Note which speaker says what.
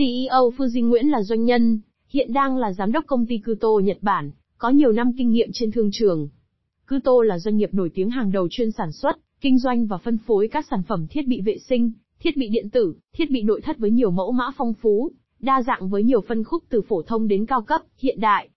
Speaker 1: CEO Fuji Nguyễn là doanh nhân, hiện đang là giám đốc công ty Kuto Nhật Bản, có nhiều năm kinh nghiệm trên thương trường. Kuto là doanh nghiệp nổi tiếng hàng đầu chuyên sản xuất, kinh doanh và phân phối các sản phẩm thiết bị vệ sinh, thiết bị điện tử, thiết bị nội thất với nhiều mẫu mã phong phú, đa dạng với nhiều phân khúc từ phổ thông đến cao cấp, hiện đại.